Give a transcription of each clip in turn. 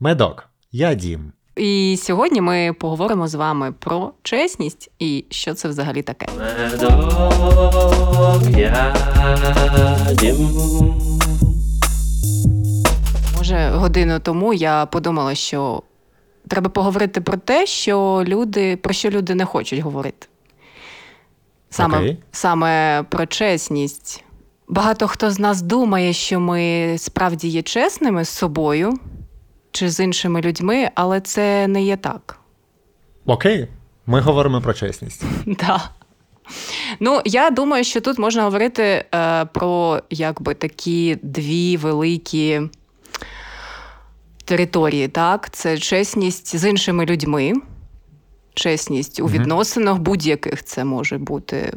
Медок, я Дім. І сьогодні ми поговоримо з вами про чесність і що це взагалі таке. Медок, я Дім. Може, годину тому я подумала, що треба поговорити про те, що люди, про що люди не хочуть говорити. Саме, Окей. саме про чесність. Багато хто з нас думає, що ми справді є чесними з собою чи з іншими людьми, але це не є так. Окей, ми говоримо про чесність. Да. Ну, я думаю, що тут можна говорити е, про якби такі дві великі території. Так? Це чесність з іншими людьми, чесність у відносинах будь-яких це може бути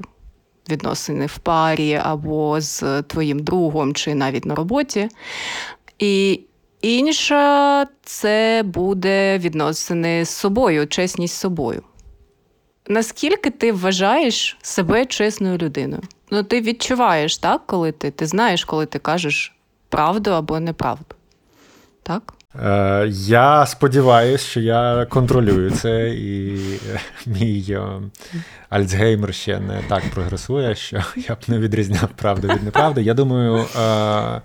відносини в парі або з твоїм другом, чи навіть на роботі. І інша це буде відносини з собою, чесність з собою. Наскільки ти вважаєш себе чесною людиною? Ну, ти відчуваєш, так, коли ти, ти знаєш, коли ти кажеш правду або неправду. Так? Е, я сподіваюся, що я контролюю це, і е, мій е, Альцгеймер ще не так прогресує, що я б не відрізняв правду від неправди. Я думаю, е,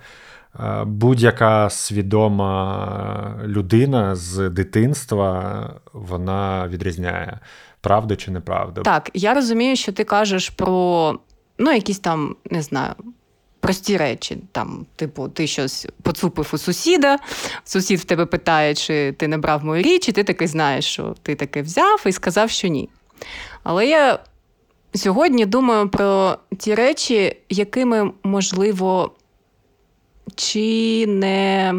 будь-яка свідома людина з дитинства вона відрізняє правду чи неправду. Так, я розумію, що ти кажеш про ну, якісь там, не знаю, прості речі. Там, типу, ти щось поцупив у сусіда, сусід в тебе питає, чи ти не брав мою річ, і ти таки знаєш, що ти таки взяв і сказав, що ні. Але я сьогодні думаю про ті речі, якими, можливо, чи не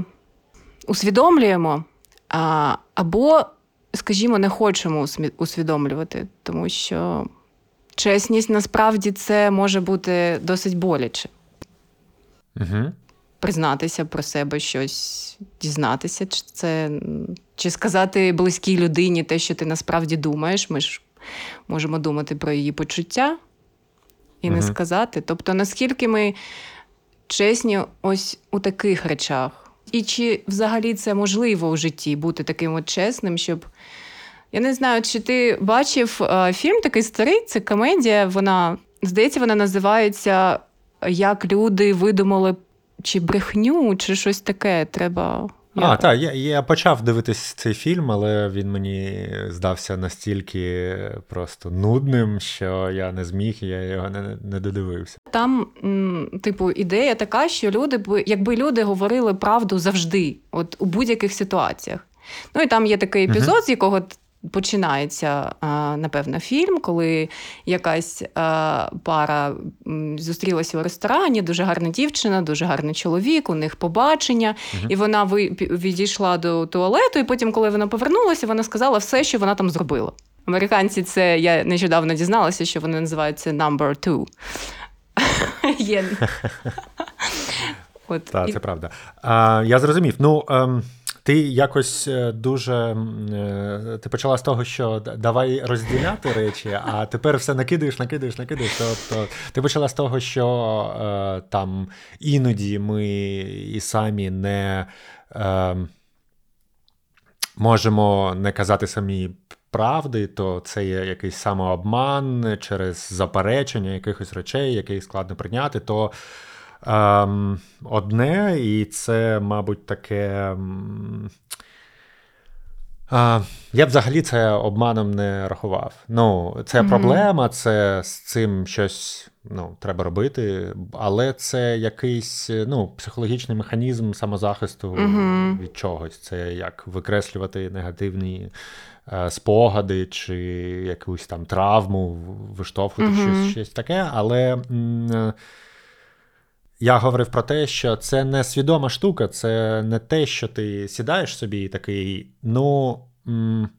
усвідомлюємо, а, або, скажімо, не хочемо усвідомлювати, тому що чесність насправді це може бути досить боляче. Угу. Признатися про себе щось, дізнатися, чи це чи сказати близькій людині те, що ти насправді думаєш. Ми ж можемо думати про її почуття і не сказати. Тобто, наскільки ми чесні ось у таких речах, і чи взагалі це можливо у житті бути таким от чесним, щоб. Я не знаю, чи ти бачив е, фільм такий старий, це комедія. Вона, здається, вона називається Як люди видумали чи брехню, чи щось таке. Треба. А, Я- так, я, я почав дивитись цей фільм, але він мені здався настільки просто нудним, що я не зміг, я його не, не додивився. Там, м, типу, ідея така, що люди якби люди говорили правду завжди, от у будь-яких ситуаціях. Ну і там є такий епізод, з якого починається, напевно, фільм, коли якась пара зустрілася у ресторані, дуже гарна дівчина, дуже гарний чоловік, у них побачення, Мгм. і вона відійшла до туалету, і потім, коли вона повернулася, вона сказала все, що вона там зробила. Американці, це я нещодавно дізналася, що вони називаються number two. Є. От, Так, це правда. А, я зрозумів. Ну, ем, ти якось е, дуже е, ти почала з того, що давай розділяти речі, а тепер все накидаєш, накидаєш, накидаєш. Тобто ти почала з того, що е, там іноді ми і самі не можемо не казати самі правди, то це є якийсь самообман через заперечення якихось речей, які складно прийняти, то одне, і це, мабуть, таке. а, я взагалі це обманом не рахував. Ну, це Мгм. проблема, це з цим щось ну, треба робити, але це якийсь ну, психологічний механізм самозахисту Мгм. від чогось. Це як викреслювати негативні е, спогади чи якусь там травму, виштовхувати Мгм. щось, щось таке. Але. м, е, я говорив про те, що це не свідома штука, це не те, що ти сідаєш собі і такий, ну м,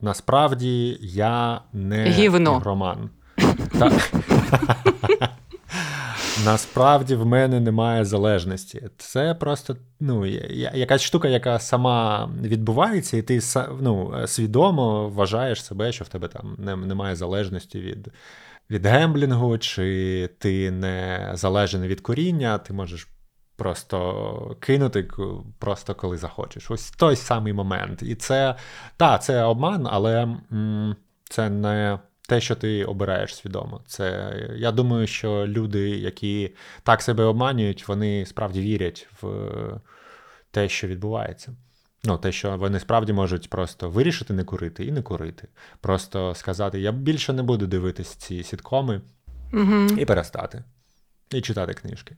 насправді я не Гівно. ігроман. Так. Насправді в мене немає залежності. Це просто ну, якась штука, яка сама відбувається, і ти ну, свідомо вважаєш себе, що в тебе там немає залежності від, від гемблінгу, чи ти не залежний від коріння, ти можеш просто кинути просто коли захочеш. Ось той самий момент. І це та, це обман, але м, це не те, що ти обираєш свідомо. Це я думаю, що люди, які так себе обманюють, вони справді вірять в те, що відбувається. Ну, те, що вони справді можуть просто вирішити не курити і не курити. Просто сказати: я більше не буду дивитись ці сіткоми Угу. і перестати. І читати книжки.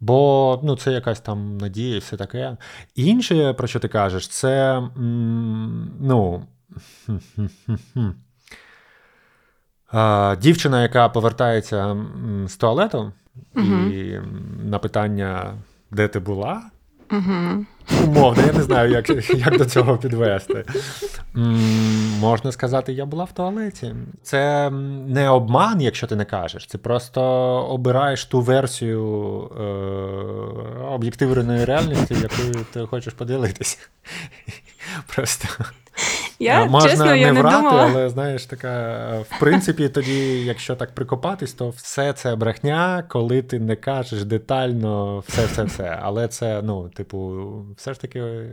Бо ну, це якась там надія і все таке. Інше, про що ти кажеш, це м, ну. А, дівчина, яка повертається з туалету, і на питання, де ти була, Угу. умовно, я не знаю, як, як до цього підвести. Можна сказати, я була в туалеті. Це не обман, якщо ти не кажеш. Це просто обираєш ту версію е, об'єктивної реальності, якою ти хочеш поділитися. Просто Я, Е, можна чесно, не я не врати, думала. але знаєш, така е, в принципі, тоді, якщо так прикопатись, то все це брехня, коли ти не кажеш детально все, все, все. Але це, ну, типу, все ж таки е,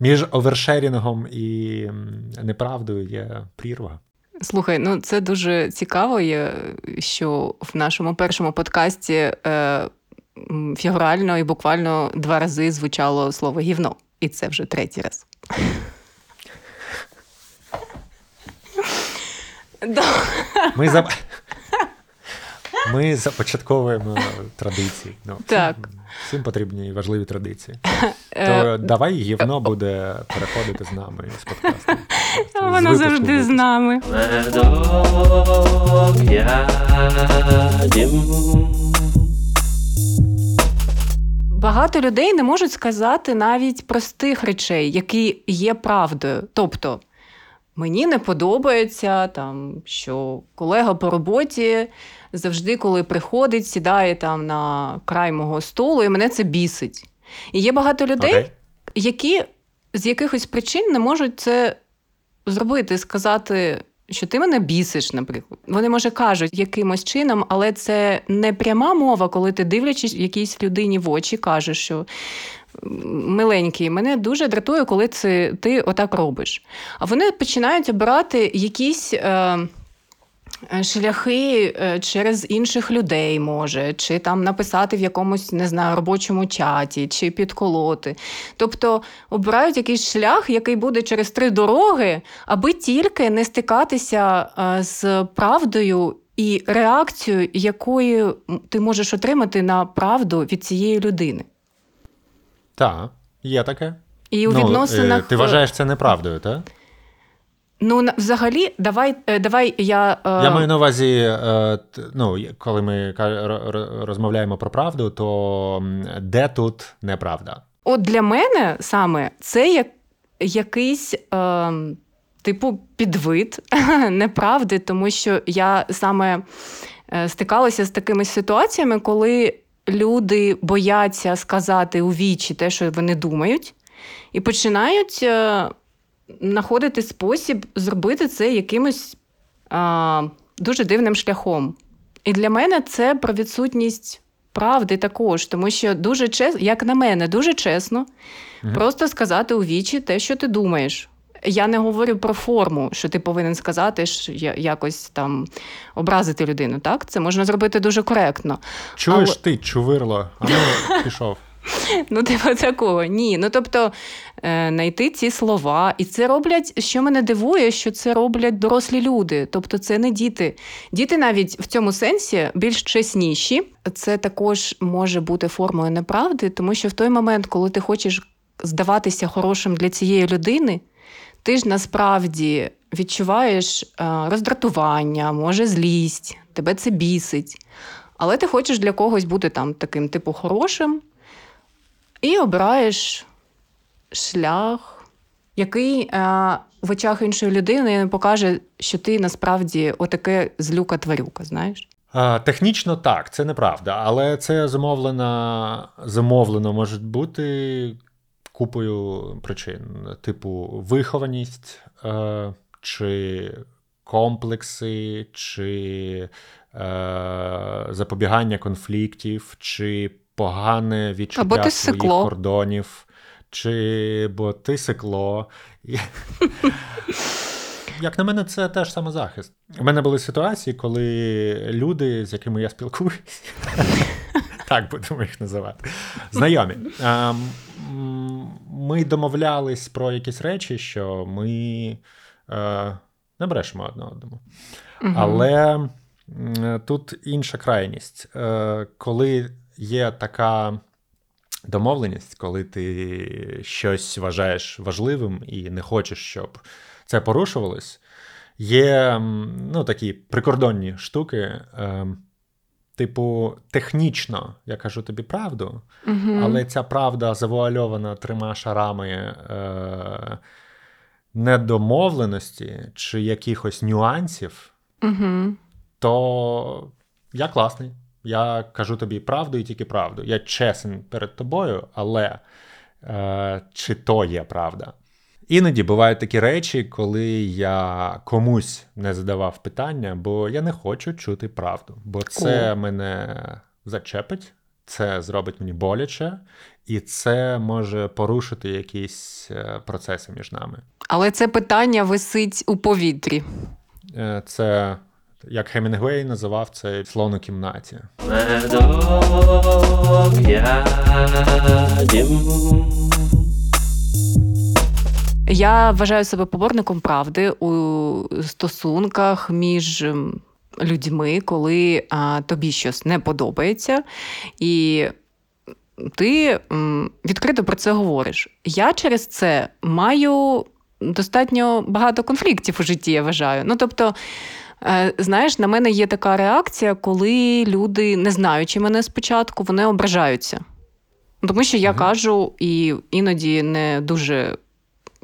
між овершерінгом і неправдою є прірва. Слухай, ну це дуже цікаво, є, що в нашому першому подкасті е, фігурально і буквально два рази звучало слово гівно, і це вже третій раз. Ми за. Ми започатковуємо традиції. Ну, Так. Всім, потрібні важливі традиції. Е, То давай гівно буде переходити з нами з подкасту. Воно завжди з нами. Багато людей не можуть сказати навіть простих речей, які є правдою. Тобто, мені не подобається, там, що колега по роботі завжди, коли приходить, сідає там на край мого столу, і мене це бісить. І є багато людей, Окей. які з якихось причин не можуть це зробити, сказати, що ти мене бісиш, наприклад. Вони, може, кажуть якимось чином, але це не пряма мова, коли ти дивлячись якійсь людині в очі, кажеш, що. «М, Миленький, мене дуже дратує, коли це ти отак робиш. А вони починають обирати якісь е, шляхи е, через інших людей, може, чи там написати в якомусь не знаю, робочому чаті, чи підколоти. Тобто обирають якийсь шлях, який буде через три дороги, аби тільки не стикатися е, з правдою і реакцією, якою ти можеш отримати на правду від цієї людини. Так, є таке. І у Ну, е, відносинах Ти вважаєш це неправдою, так? ну взагалі, давай, е, давай я, е, Я маю на увазі, е, ну, коли ми розмовляємо про правду, то де тут неправда? От для мене саме це як якийсь. Е, Типу, підвид неправди, тому що я саме е, стикалася з такими ситуаціями, коли люди бояться сказати у вічі те, що вони думають, і починають е, знаходити спосіб зробити це якимось е, дуже дивним шляхом. І для мене це про відсутність правди також, тому що дуже чесно, як на мене, дуже чесно Мгм. просто сказати у вічі те, що ти думаєш. Я не говорю про форму, що ти повинен сказати, що якось там образити людину. Так, це можна зробити дуже коректно. Чуєш Але- ти, чувирло, а ну пішов. Ну, типу такого. Ні. Ну тобто е, знайти ці слова. І це роблять, що мене дивує, що це роблять дорослі люди. Тобто, це не діти. Діти навіть в цьому сенсі більш чесніші. Це також може бути формою неправди, тому що в той момент, коли ти хочеш здаватися хорошим для цієї людини, ти ж насправді відчуваєш е, роздратування, може злість, тебе це бісить. Але ти хочеш для когось бути там таким, типу, хорошим, і обираєш шлях, який е, в очах іншої людини покаже, що ти насправді отаке злюка-тварюка, знаєш? Технічно так, це неправда, але це зумовлено, зумовлено може бути купою причин, типу вихованість, е, чи комплекси, чи е, запобігання конфліктів, чи погане відчуття своїх сикло. кордонів, чи бо ти сикло. Як на мене, це теж самозахист. У мене були ситуації, коли люди, з якими я спілкуюся, так будемо їх називати, знайомі. Ми домовлялись про якісь речі, що ми е, не брешемо одне одному. Але м, тут інша крайність. Е, Коли є така домовленість, коли ти щось вважаєш важливим і не хочеш, щоб це порушувалось, є ну, такі прикордонні штуки. ем, Типу, технічно я кажу тобі правду, Угу. але ця правда завуальована трьома шарами е- недомовленості чи якихось нюансів, Угу. то я класний. Я кажу тобі правду і тільки правду. Я чесен перед тобою, але е, чи то є правда? Іноді бувають такі речі, коли я комусь не задавав питання, бо я не хочу чути правду. Бо це О. мене зачепить, це зробить мені боляче, і це може порушити якісь е, процеси між нами. Але це питання висить у повітрі. Е, Це, як Хемінгуей називав це словно кімнаті. медок я дім. Я вважаю себе поборником правди у стосунках між людьми, коли а, тобі щось не подобається, і ти м, відкрито про це говориш. Я через це маю достатньо багато конфліктів у житті, я вважаю. Ну, тобто, е, знаєш, на мене є така реакція, коли люди, не знаючи мене спочатку, вони ображаються. Тому що я Мгм. кажу і іноді не дуже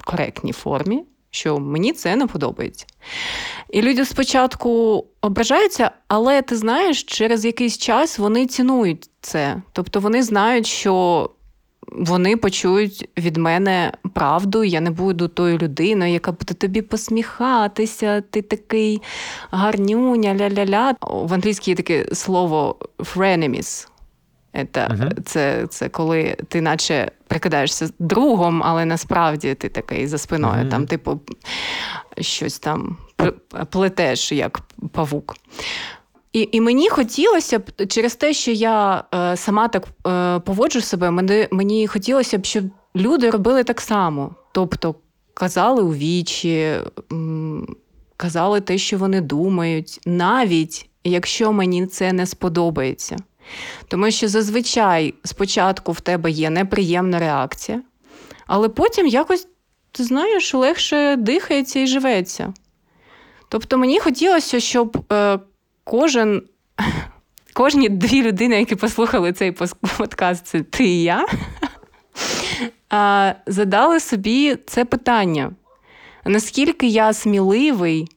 коректній формі, що мені це не подобається. І люди спочатку ображаються, але ти знаєш, через якийсь час вони цінують це. Тобто вони знають, що вони почують від мене правду, я не буду тою людиною, яка буде тобі посміхатися, ти такий гарнюня, ля-ля-ля. В англійській є таке слово frenemies. Це, Мгм. це, це коли ти наче прикидаєшся другом, але насправді ти такий за спиною, Мгм. там, типу, щось там плетеш, як павук. І, і мені хотілося б через те, що я е, сама так е, поводжу себе, мені, мені хотілося б, щоб люди робили так само. Тобто казали у вічі, казали те, що вони думають, навіть якщо мені це не сподобається. Тому що зазвичай спочатку в тебе є неприємна реакція, але потім якось, ти знаєш, легше дихається і живеться. Тобто мені хотілося, щоб е, кожен, кожні дві людини, які послухали цей подкаст, це ти і я, задали собі це питання: наскільки я сміливий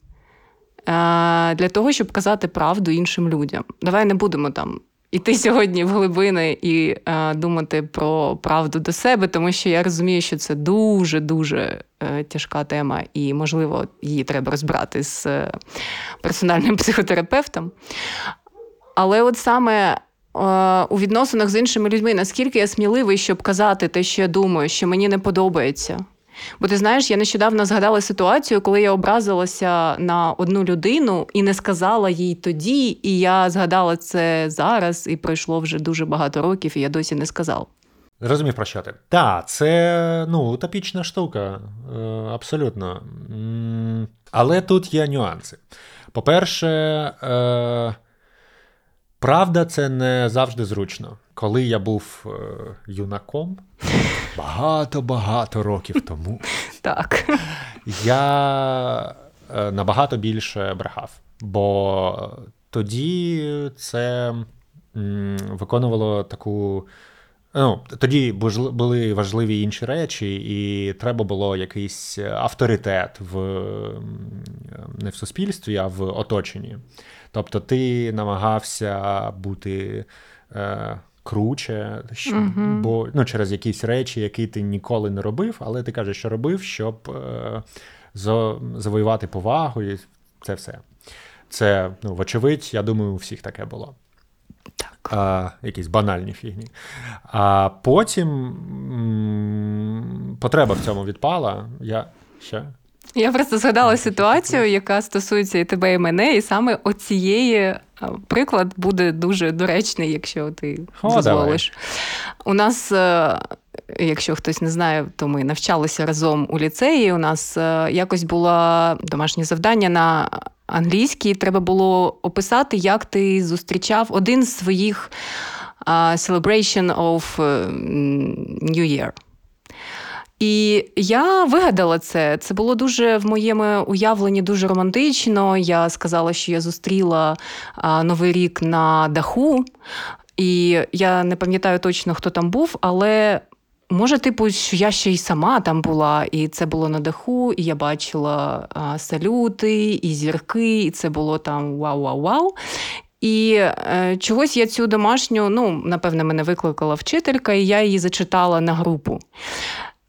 а, для того, щоб казати правду іншим людям? Давай не будемо там. Іти сьогодні в глибини і е, думати про правду до себе, тому що я розумію, що це дуже дуже е, тяжка тема, і можливо її треба розбирати з е, персональним психотерапевтом. Але от саме е, у відносинах з іншими людьми, наскільки я сміливий, щоб казати те, що я думаю, що мені не подобається. Бо ти знаєш, я нещодавно згадала ситуацію, коли я образилася на одну людину і не сказала їй тоді, і я згадала це зараз, і пройшло вже дуже багато років, і я досі не сказала. Зрозумів про що ти? Так, це ну, утопічна штука, е, абсолютно. Але тут є нюанси. По-перше, е, правда, це не завжди зручно. Коли я був е, юнаком багато-багато років тому, Так. я е, набагато більше брехав. Бо тоді це виконувало таку. Ну, тоді були важливі інші речі, і треба було якийсь авторитет в не в суспільстві, а в оточенні. Тобто ти намагався бути е, круче, що, Мгм. бо ну, через якісь речі, які ти ніколи не робив, але ти кажеш, що робив, щоб е, зо- завоювати повагу, і це все. Це, ну, вочевидь, я думаю, у всіх таке було. Так. А, якісь банальні фігні. А потім м, потреба в цьому відпала. Я ще. Я просто згадала ситуацію, яка стосується і тебе, і мене, і саме оцієї приклад буде дуже доречний, якщо ти О, дозволиш. У нас, е, якщо хтось не знає, то ми навчалися разом у ліцеї. У нас е, якось було домашнє завдання на англійській. Треба було описати, як ти зустрічав один з своїх celebration of е, New Year. І я вигадала це. Це було дуже в моєму уявленні дуже романтично. Я сказала, що я зустріла Новий рік на даху, і я не пам'ятаю точно, хто там був, але. Може, типу, що я ще й сама там була, і це було на даху, і я бачила а, салюти, і зірки, і це було там вау-вау-вау. І е, чогось я цю домашню, ну, напевне, мене викликала вчителька, і я її зачитала на групу.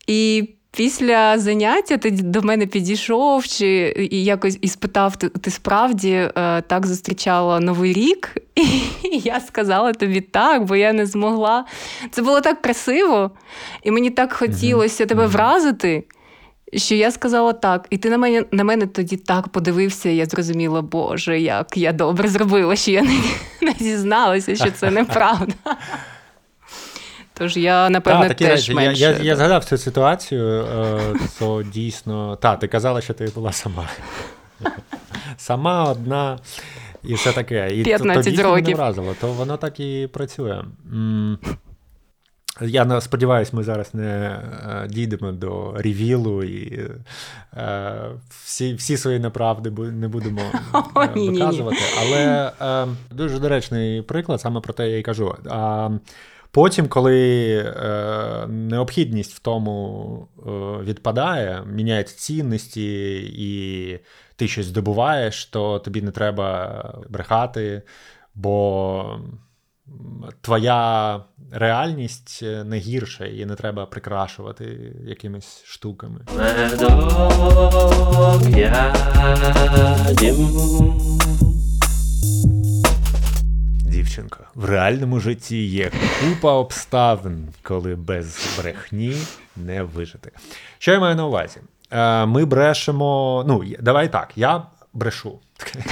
І після заняття ти до мене підійшов чи і якось і спитав: ти, ти справді е, так зустрічала Новий рік? І я сказала тобі так, бо я не змогла. Це було так красиво, і мені так хотілося тебе вразити. Що я сказала так, і ти на мене на мене тоді так подивився, і я зрозуміла, Боже, як я добре зробила, що я не, не зізналася, що це неправда. Тож я, напевне, Та, теж речі. менше. Я, я, я згадав цю ситуацію, е, то дійсно. Та, ти казала, що ти була сама. Сама одна і все таке. І 15 то, то дійсно років. не вразило, то воно так і працює. Я сподіваюсь, ми зараз не е, дійдемо до ревілу і е, всі, всі свої неправди не будемо е, виказувати. Але е, дуже доречний приклад, саме про те я й кажу. А, Потім, коли е, необхідність в тому е, відпадає, міняються цінності, і ти щось здобуваєш, то тобі не треба брехати, бо твоя реальність не гірша, і не треба прикрашувати якимись штуками. Медок ядім. Дівчинко, в реальному житті є купа обставин, коли без брехні не вижити. Що я маю на увазі? Е, Ми брешемо. Ну, давай так, я брешу.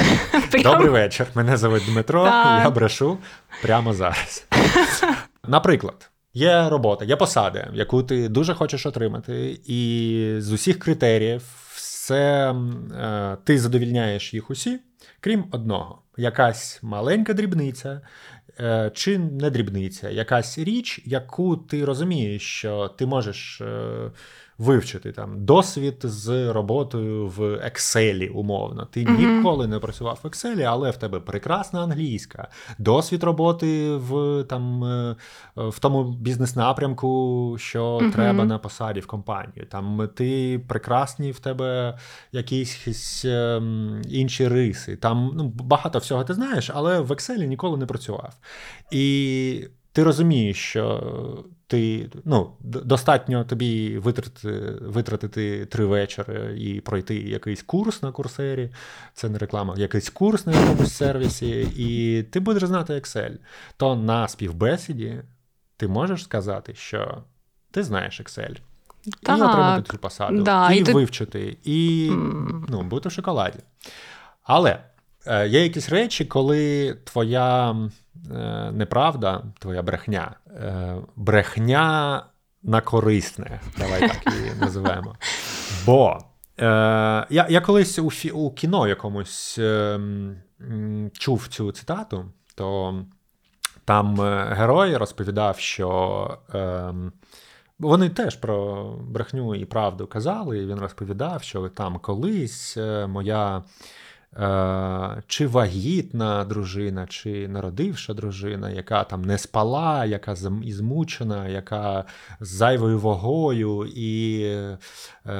Добрий вечір. Мене звуть Дмитро, я брешу прямо зараз. Наприклад, є робота, є посада, яку ти дуже хочеш отримати, і з усіх критеріїв все е, ти задовільняєш їх усі, крім одного. Якась маленька дрібниця, е, чи не дрібниця, якась річ, яку ти розумієш, що ти можеш е, вивчити там досвід з роботою в Excel, умовно. Ти Мгм. ніколи не працював в Excel, але в тебе прекрасна англійська, досвід роботи в там е, в тому бізнес-напрямку, що Мгм. треба на посаді в компанії. Там ти прекрасні в тебе якісь ем, інші риси. Там ну, багато всього ти знаєш, але в Excel ніколи не працював. І ти розумієш, що ти ну, достатньо тобі витратити, витратити три вечори і пройти якийсь курс на курсері. Це не реклама, якийсь курс на якомусь сервісі, і ти будеш знати Excel. То на співбесіді ти можеш сказати, що ти знаєш Excel. І отримати цю посаду, да, і, і ти- вивчити, і ну, бути в шоколаді. Але е, є якісь речі, коли твоя неправда, твоя брехня, е, брехня на корисне, давай так її називаємо. Бо е, я, я колись у, фі, у кіно якомусь е, чув цю цитату, то там е, герой розповідав, що. Е, вони теж про брехню і правду казали, і він розповідав, що там колись е, моя е, чи вагітна дружина, чи народивша дружина, яка там не спала, яка змучена, яка з зайвою вагою і е,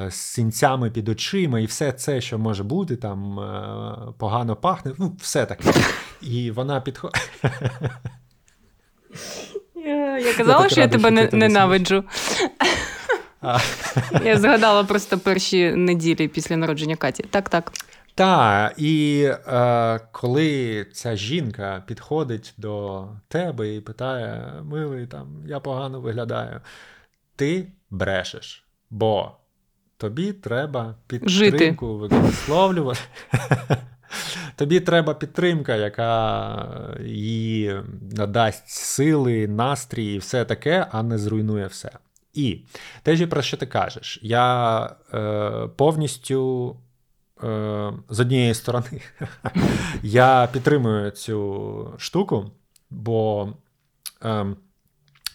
з синцями під очима, і все це, що може бути, там е, погано пахне, ну, все таке. І вона підходить. Я казала, що я тебе ненавиджу. Я згадала просто перші неділі після народження Каті. Так, так. Так, і е, коли ця жінка підходить до тебе і питає: милий, там, я погано виглядаю, ти брешеш, бо тобі треба підтримку висловлювати. Тобі треба підтримка, яка їй надасть сили, настрій і все таке, а не зруйнує все. І те про що ти кажеш, я е, повністю з однієї сторони я підтримую цю штуку, бо е,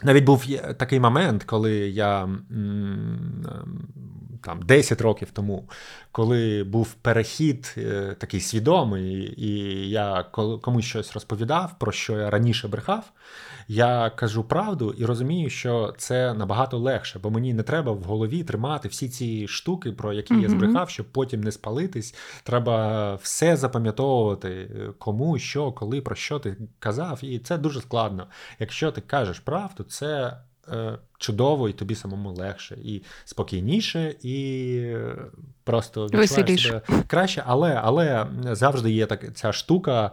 навіть був такий момент, коли я там 10 років тому, коли був перехід е, такий свідомий, і я комусь щось розповідав, про що я раніше брехав, я кажу правду і розумію, що це набагато легше, бо мені не треба в голові тримати всі ці штуки, про які mm-hmm. я збрехав, щоб потім не спалитись. Треба все запам'ятовувати, кому, що, коли, про що ти казав. І це дуже складно. Якщо ти кажеш правду, це. Е, чудово, і тобі самому легше, і спокійніше, і просто відчуваєш себе краще. Але але завжди є так, ця штука.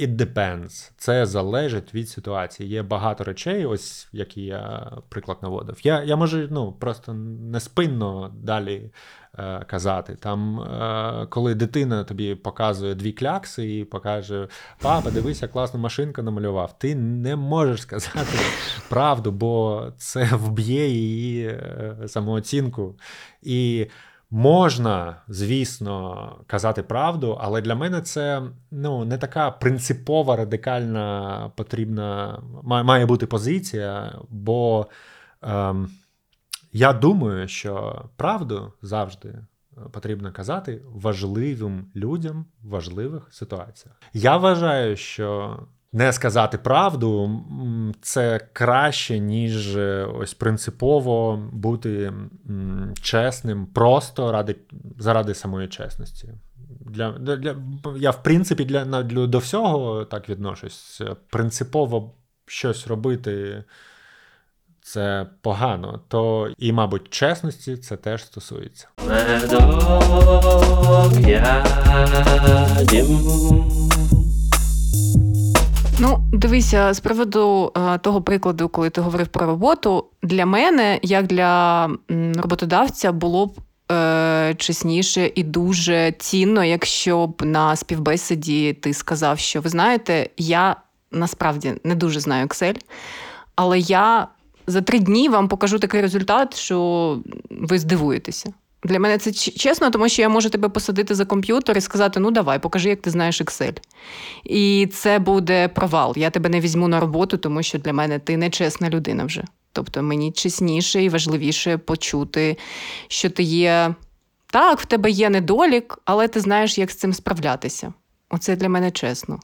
It depends. Це залежить від ситуації. Є багато речей, ось які я приклад наводив. Я я можу ну, просто неспинно далі е, казати. Там, е, коли дитина тобі показує дві клякси і покаже: Папа, дивися, класну машинку намалював. Ти не можеш сказати правду, бо це вб'є її е, самооцінку. І можна, звісно, казати правду, але для мене це ну, не така принципова, радикальна потрібна має бути позиція, бо ем, я думаю, що правду завжди. Потрібно казати важливим людям в важливих ситуаціях. Я вважаю, що не сказати правду це краще, ніж е, ось принципово бути чесним просто ради, заради самої чесності. Для, для, Я, в принципі, для, для, до всього так відношусь. Принципово щось робити це погано, то і, мабуть, чесності це теж стосується. Медок я Ну, дивися, з приводу е, того прикладу, коли ти говорив про роботу, для мене, як для роботодавця, було б е, чесніше і дуже цінно, якщо б на співбесіді ти сказав, що ви знаєте, я насправді не дуже знаю Excel, але я за три дні вам покажу такий результат, що ви здивуєтеся. Для мене це чесно, тому що я можу тебе посадити за комп'ютер і сказати: ну давай, покажи, як ти знаєш Excel. І це буде провал. Я тебе не візьму на роботу, тому що для мене ти не чесна людина вже. Тобто мені чесніше і важливіше почути, що ти є. Так, в тебе є недолік, але ти знаєш, як з цим справлятися. Оце для мене чесно.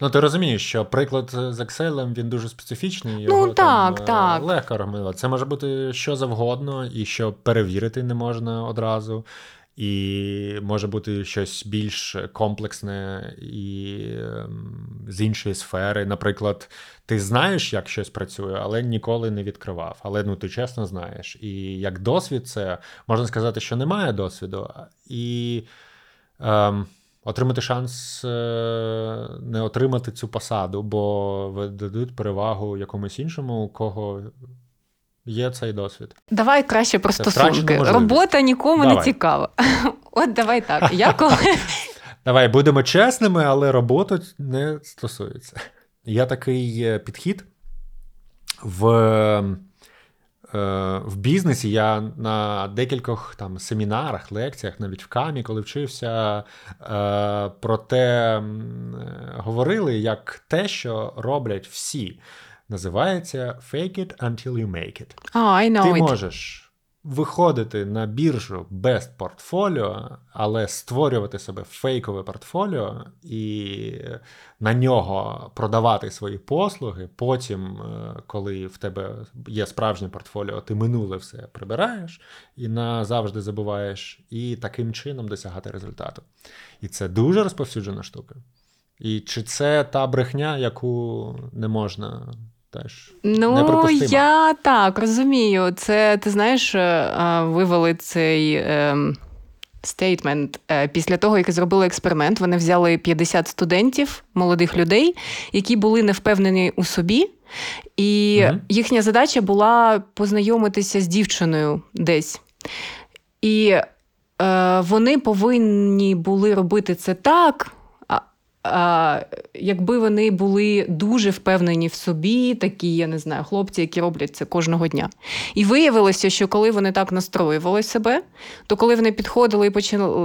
Ну, ти розумієш, що приклад з Excel він дуже специфічний, ну, його ну, так, там, так. легко робити. Це може бути що завгодно, і що перевірити не можна одразу. І може бути щось більш комплексне і ем, з іншої сфери. Наприклад, ти знаєш, як щось працює, але ніколи не відкривав. Але ну ти чесно знаєш. І як досвід, це можна сказати, що немає досвіду. І ем, отримати шанс е, не отримати цю посаду, бо дадуть перевагу якомусь іншому, у кого. Є цей досвід. Давай краще про стосунки. Робота нікому давай. не цікава. От давай так. Я коли... Давай будемо чесними, але робота не стосується. Є такий е, підхід в в бізнесі я на декількох там семінарах, лекціях, навіть в камі, коли вчився, е, про те говорили як те, що роблять всі. Називається fake it until you make it. Oh, I know Ти it. можеш виходити на біржу без портфоліо, але створювати себе фейкове портфоліо і на нього продавати свої послуги. Потім, е, коли в тебе є справжнє портфоліо, ти минуле все прибираєш і назавжди забуваєш, і таким чином досягати результату. І це дуже розповсюджена штука. І чи це та брехня, яку не можна теж ну я так розумію. Це ти знаєш, е, вивели цей. Ем, стейтмент. Е, Після того, як зробили експеримент, вони взяли 50 студентів, молодих людей, які були не впевнені у собі. І їхня задача була познайомитися з дівчиною десь. І е, вони повинні були робити це так. Якби вони були дуже впевнені в собі, такі, я не знаю, хлопці, які роблять це кожного дня. І виявилося, що коли вони так настроювали себе, то коли вони підходили і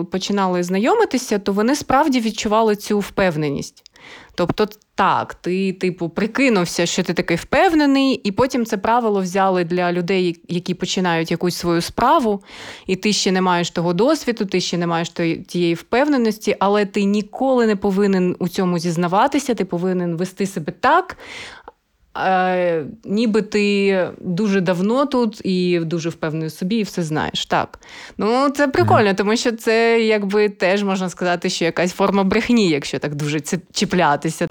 починали знайомитися, то вони справді відчували цю впевненість. Тобто, так, ти, типу, прикинувся, що ти такий впевнений, і потім це правило взяли для людей, які починають якусь свою справу, і ти ще не маєш того досвіду, ти ще не маєш тієї впевненості, але ти ніколи не повинен у цьому зізнаватися, ти повинен вести себе так. Е, ніби ти дуже давно тут і дуже впевнений в собі, і все знаєш. Так. Ну, це прикольно, тому що це якби теж можна сказати, що якась форма брехні, якщо так дуже чіплятися.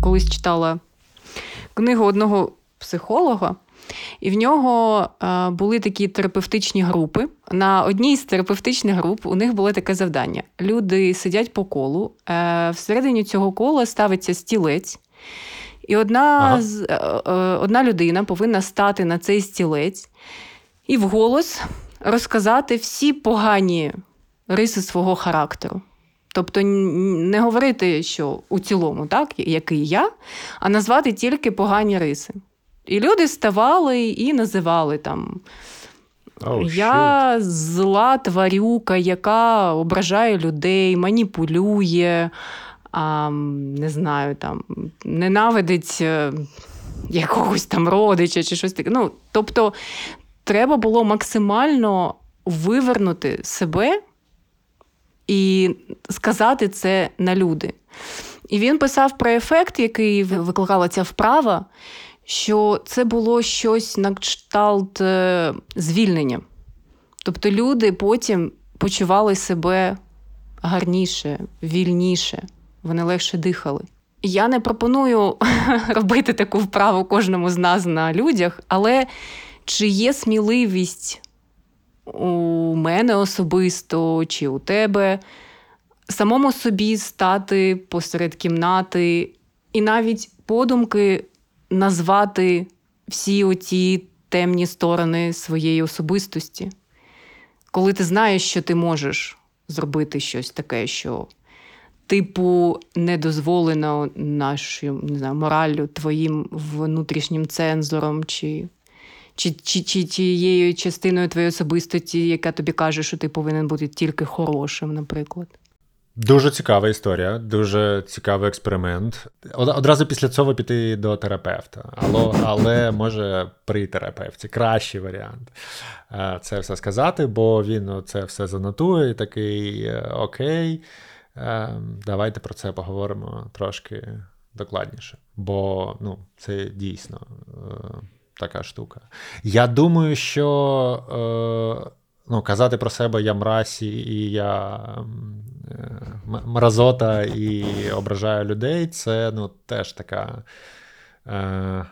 Колись читала книгу одного психолога, і в нього е, були такі терапевтичні групи. На одній з терапевтичних груп у них було таке завдання: люди сидять по колу, е, всередині цього кола ставиться стілець. І одна, Ага. з, е, одна людина повинна стати на цей стілець і вголос розказати всі погані риси свого характеру. Тобто не говорити, що у цілому, так, який я, а назвати тільки погані риси. І люди ставали і називали там. Oh, я зла тварюка, яка ображає людей, маніпулює, а, не знаю, там, ненавидить е, якогось там родича чи щось таке. Ну, тобто, треба було максимально вивернути себе і сказати це на люди. І він писав про ефект, який викликала ця вправа, що це було щось на кшталт е, звільнення. Тобто люди потім почували себе гарніше, вільніше, вони легше дихали. Я не пропоную робити таку вправу кожному з нас на людях, але чи є сміливість у мене особисто чи у тебе самому собі стати посеред кімнати і навіть подумки назвати всі оті темні сторони своєї особистості, коли ти знаєш, що ти можеш зробити щось таке, що, типу, не дозволено нашою не знаю, мораллю, твоїм внутрішнім цензором, чи, чи, чи, чи тією частиною твоєї особистості, яка тобі каже, що ти повинен бути тільки хорошим, наприклад. Дуже цікава історія, дуже цікавий експеримент. Одразу після цього піти до терапевта. Але, але може при терапевті кращий варіант е, це все сказати, бо він це все занотує такий е, окей. е, Давайте про це поговоримо трошки докладніше. Бо ну, це дійсно така штука. Я думаю, що. Ну, казати про себе я мразі і я м, е, мразота і ображаю людей, це ну, теж така е,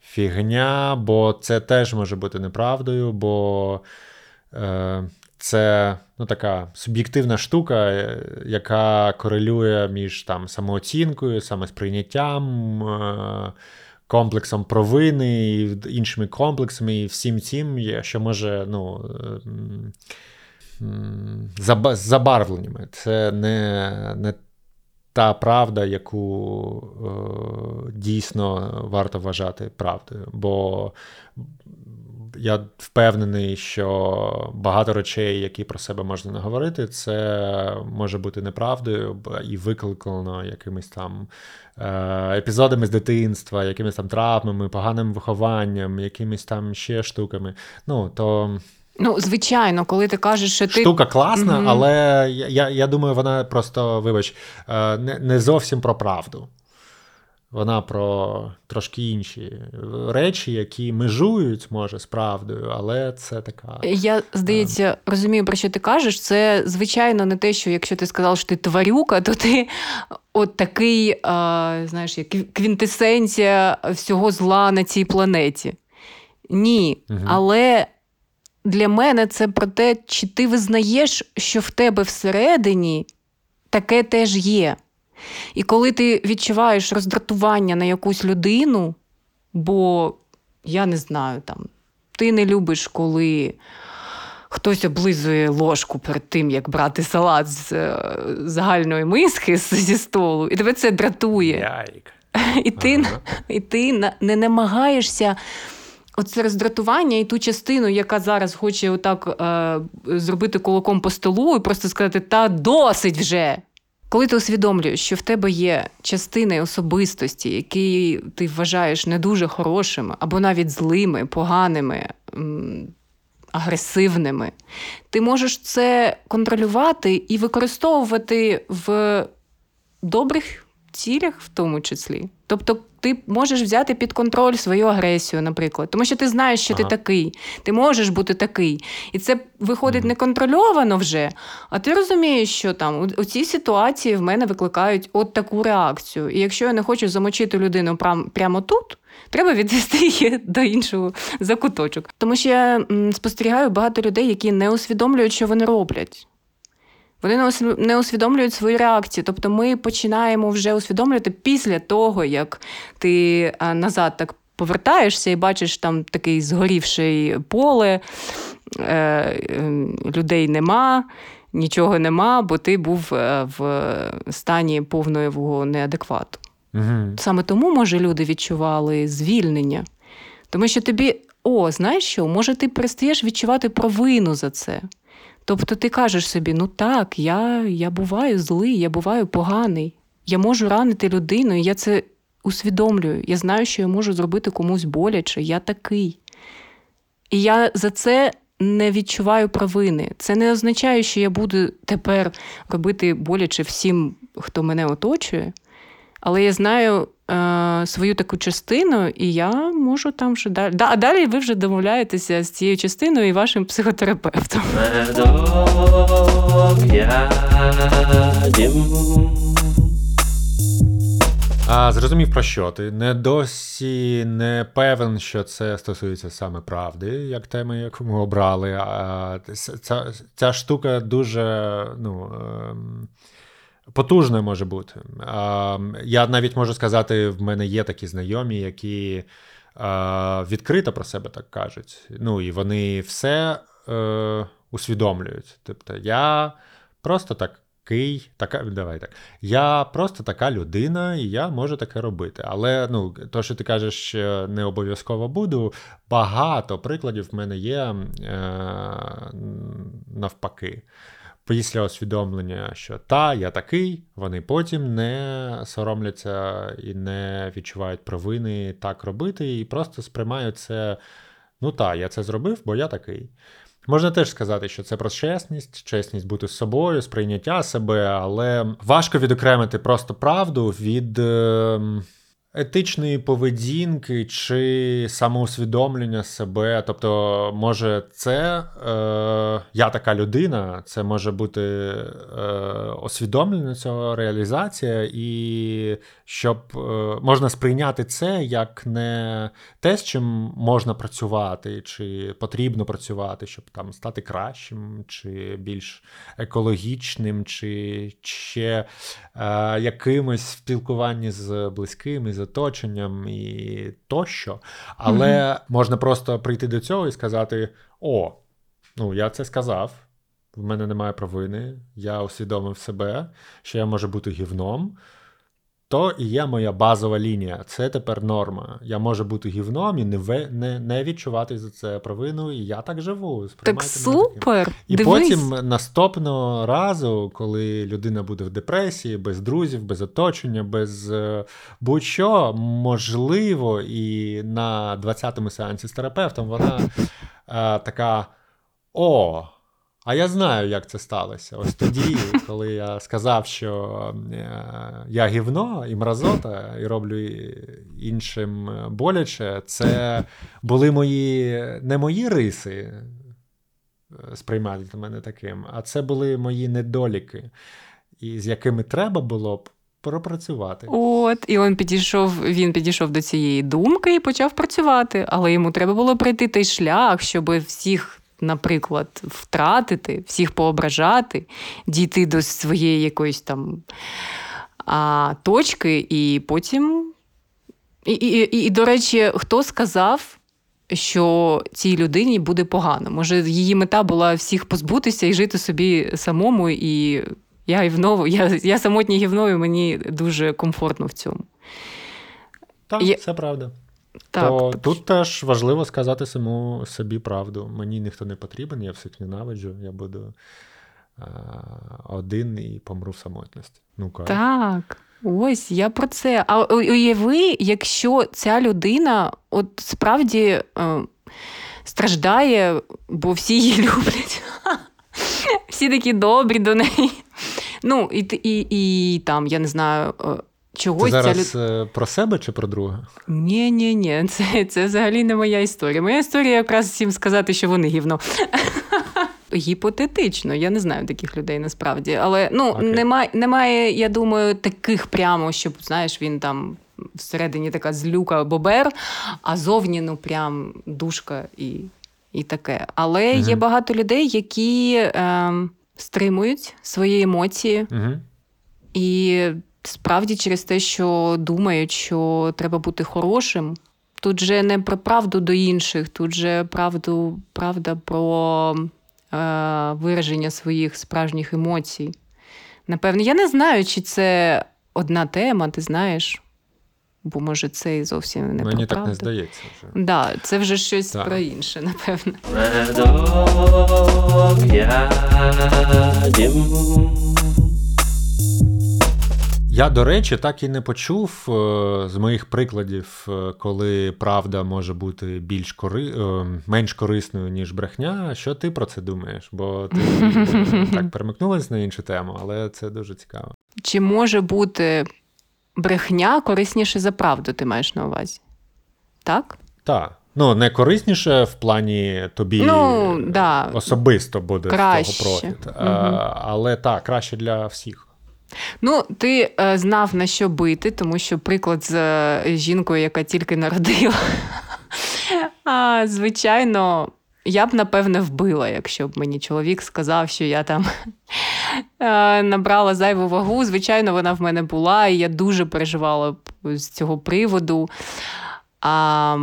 фігня, бо це теж може бути неправдою, бо е, це ну, така суб'єктивна штука, е, яка корелює між там, самооцінкою, самосприйняттям. Е, комплексом провини, і іншими комплексами, і всім цим, що може ну, ем, забарвленнями. Це не, не та правда, яку е, дійсно варто вважати правдою. Бо я впевнений, що багато речей, які про себе можна наговорити, це може бути неправдою і викликано якимись там епізодами з дитинства, якимись там травмами, поганим вихованням, якимись там ще штуками. Ну, то Ну, звичайно, коли ти кажеш, що ти штука класна, Мгм. але я, я, я думаю, вона просто, вибач, е, не, не зовсім про правду. Вона про трошки інші речі, які межують, може, з правдою, але це така. Я, здається, розумію, про що ти кажеш. Це, звичайно, не те, що якщо ти сказав, що ти тварюка, то ти от такий, а, знаєш, як квінтесенція всього зла на цій планеті. Ні. Угу. Але для мене це про те, чи ти визнаєш, що в тебе всередині таке теж є. І коли ти відчуваєш роздратування на якусь людину, бо я не знаю, там, ти не любиш, коли хтось облизує ложку перед тим, як брати салат з е, загальної миски зі столу, і тебе це дратує. Яйк. І ти, Ага. і ти не намагаєшся. Оце роздратування і ту частину, яка зараз хоче отак е, зробити кулаком по столу і просто сказати: та досить вже. Коли ти усвідомлюєш, що в тебе є частини особистості, які ти вважаєш не дуже хорошими, або навіть злими, поганими, агресивними, ти можеш це контролювати і використовувати в добрих цілях, в тому числі. Тобто, ти можеш взяти під контроль свою агресію, наприклад, тому що ти знаєш, що Ага. ти такий, ти можеш бути такий. І це виходить неконтрольовано вже. А ти розумієш, що там у, у цій ситуації в мене викликають от таку реакцію. І якщо я не хочу замочити людину прям, прямо тут. Треба відвести її до іншого закуточок. Тому що я спостерігаю багато людей, які не усвідомлюють, що вони роблять. Вони не усвідомлюють свої реакції. Тобто ми починаємо вже усвідомлювати після того, як ти назад так повертаєшся і бачиш там такий згорівший поле, е, е, людей нема, нічого нема, бо ти був е, в стані повного неадеквату. Угу. Саме тому, може, люди відчували звільнення. Тому що тобі, о, знаєш що, може, ти перестаєш відчувати провину за це. Тобто ти кажеш собі: ну так, я, я буваю злий, я буваю поганий, я можу ранити людину, і я це усвідомлюю. Я знаю, що я можу зробити комусь боляче, я такий. І я за це не відчуваю провини. Це не означає, що я буду тепер робити боляче всім, хто мене оточує. Але я знаю е, свою таку частину, і я можу там вже далі. Да, а далі ви вже домовляєтеся з цією частиною і вашим психотерапевтом. А зрозумів про що ти? Не досі не певен, що це стосується саме правди, як теми, яку ми обрали. А ця, ця штука дуже ну, ем, потужна може бути. Я навіть можу сказати, в мене є такі знайомі, які відкрито про себе так кажуть. Ну і вони все е, усвідомлюють. Тобто, я просто так. Така, давай так. Я просто така людина, і я можу таке робити. Але ну, то, що ти кажеш, не обов'язково буду, багато прикладів в мене є е, навпаки. Після усвідомлення, що та, я такий, вони потім не соромляться і не відчувають провини так робити, і просто сприймають це. Ну та, я це зробив, бо я такий. Можна теж сказати, що це про чесність, чесність бути з собою, сприйняття себе, але важко відокремити просто правду від е, етичної поведінки чи самоусвідомлення себе. Тобто, може, це е, я така людина, це може бути е, освідомлення цього реалізація, і щоб е, можна сприйняти це як не те, з чим можна працювати, чи потрібно працювати, щоб там стати кращим, чи більш екологічним, чи ще е, якимось спілкуванні з близькими, з оточенням і тощо. Але mm-hmm. можна просто прийти до цього і сказати: О, ну я це сказав. В мене немає провини, я усвідомив себе, що я можу бути гівном. То і є моя базова лінія. Це тепер норма. Я можу бути гівном і не не, не відчувати за це провину, і я так живу. Так супер! І Дивись. потім наступного разу, коли людина буде в депресії, без друзів, без оточення, без е, будь-що, можливо, і на 20-му сеансі з терапевтом вона е, така: о! А я знаю, як це сталося. Ось тоді, коли я сказав, що е, я гівно і мразота, і роблю іншим боляче, це були мої не мої риси е, сприймати мене таким, а це були мої недоліки, і з якими треба було б пропрацювати. От, і він підійшов, він підійшов до цієї думки і почав працювати. Але йому треба було пройти той шлях, щоб всіх. Наприклад, втратити, всіх поображати, дійти до своєї якоїсь там а, точки, і потім. І, і, і, і, до речі, хто сказав, що цій людині буде погано? Може, її мета була всіх позбутися і жити собі самому, і я гівно, я, я самотній гівною, мені дуже комфортно в цьому. Так, Я- це правда. Так, То тут теж важливо сказати самому собі правду. Мені ніхто не потрібен, я всіх ненавиджу, я буду а, один і помру в самотності. Ну-ка. Так, ось я про це. А уяви, якщо ця людина от справді е, страждає, бо всі її люблять. Всі такі добрі до неї. Ну, і, і, і там, я не знаю, е, Ти чогось ця зараз людина. е, про себе чи про друга? Ні, ні, ні, це, це взагалі не моя історія. Моя історія якраз всім сказати, що вони гівно. Гіпотетично, я не знаю таких людей насправді. Але ну, Окей. немає, немає, я думаю, таких прямо, щоб знаєш, він там всередині така злюка бобер, а зовні ну прям душка і, і таке. Але є багато людей, які е, стримують свої емоції. Угу. І справді через те, що думають, що треба бути хорошим. Тут же не про правду до інших, тут же правду, правда про е, вираження своїх справжніх емоцій. Напевне, я не знаю, чи це одна тема, ти знаєш, бо може це і зовсім не Мені про так правду. не здається вже. Да, це вже щось Так. про інше, напевне. Медок я дім. Я, до речі, так і не почув е, з моїх прикладів, е, коли правда може бути більш кори... е, менш корисною, ніж брехня. Що ти про це думаєш? Бо ти так перемикнулась на іншу тему, але це дуже цікаво. Чи може бути брехня корисніше за правду, ти маєш на увазі? Так? Так. Ну, не корисніше в плані тобі Ну, да. особисто буде Краще. з цього профіт. Мгм. Але так, краще для всіх. Ну, ти е, знав на що бити, тому що приклад з е, жінкою, яка тільки народила. А, звичайно, я б напевне вбила, якщо б мені чоловік сказав, що я там е, набрала зайву вагу. Звичайно, вона в мене була, і я дуже переживала з цього приводу. А,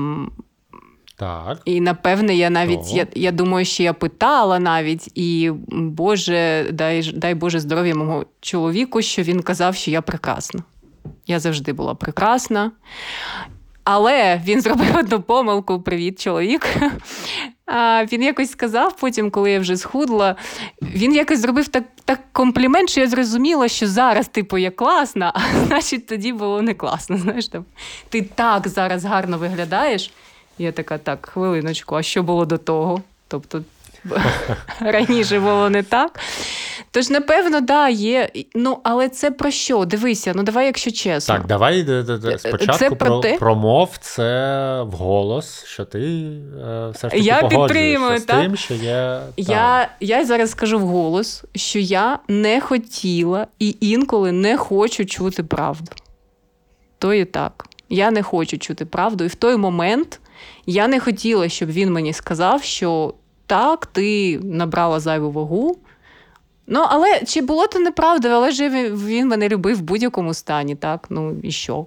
Так. і напевне, я навіть я, я думаю, що я питала навіть, і Боже, дай, дай Боже здоров'я мого чоловіку, що він казав, що я прекрасна. Я завжди була прекрасна. Але він зробив одну помилку. Привіт, чоловік. А, він якось сказав потім, коли я вже схудла, він якось зробив так, так комплімент, що я зрозуміла, що зараз, типу, я класна, а значить тоді було не класно. Знаєш, там, ти так зараз гарно виглядаєш. Я така, так, хвилиночку, а що було до того? Тобто раніше було не так. Тож, напевно, да, є. Ну, але це про що? Дивися, ну давай, якщо чесно. Так, давай де- де, Е, спочатку це про про, промов це вголос, що ти е, все ж таки Я погоджуєшся з так? тим, що є. Я, я зараз скажу вголос, що я не хотіла і інколи не хочу чути правду. То і так. Я не хочу чути правду. І в той момент я не хотіла, щоб він мені сказав, що так, ти набрала зайву вагу. Ну, але чи було то неправда, але ж він, мене любив в будь-якому стані, так? Ну і що?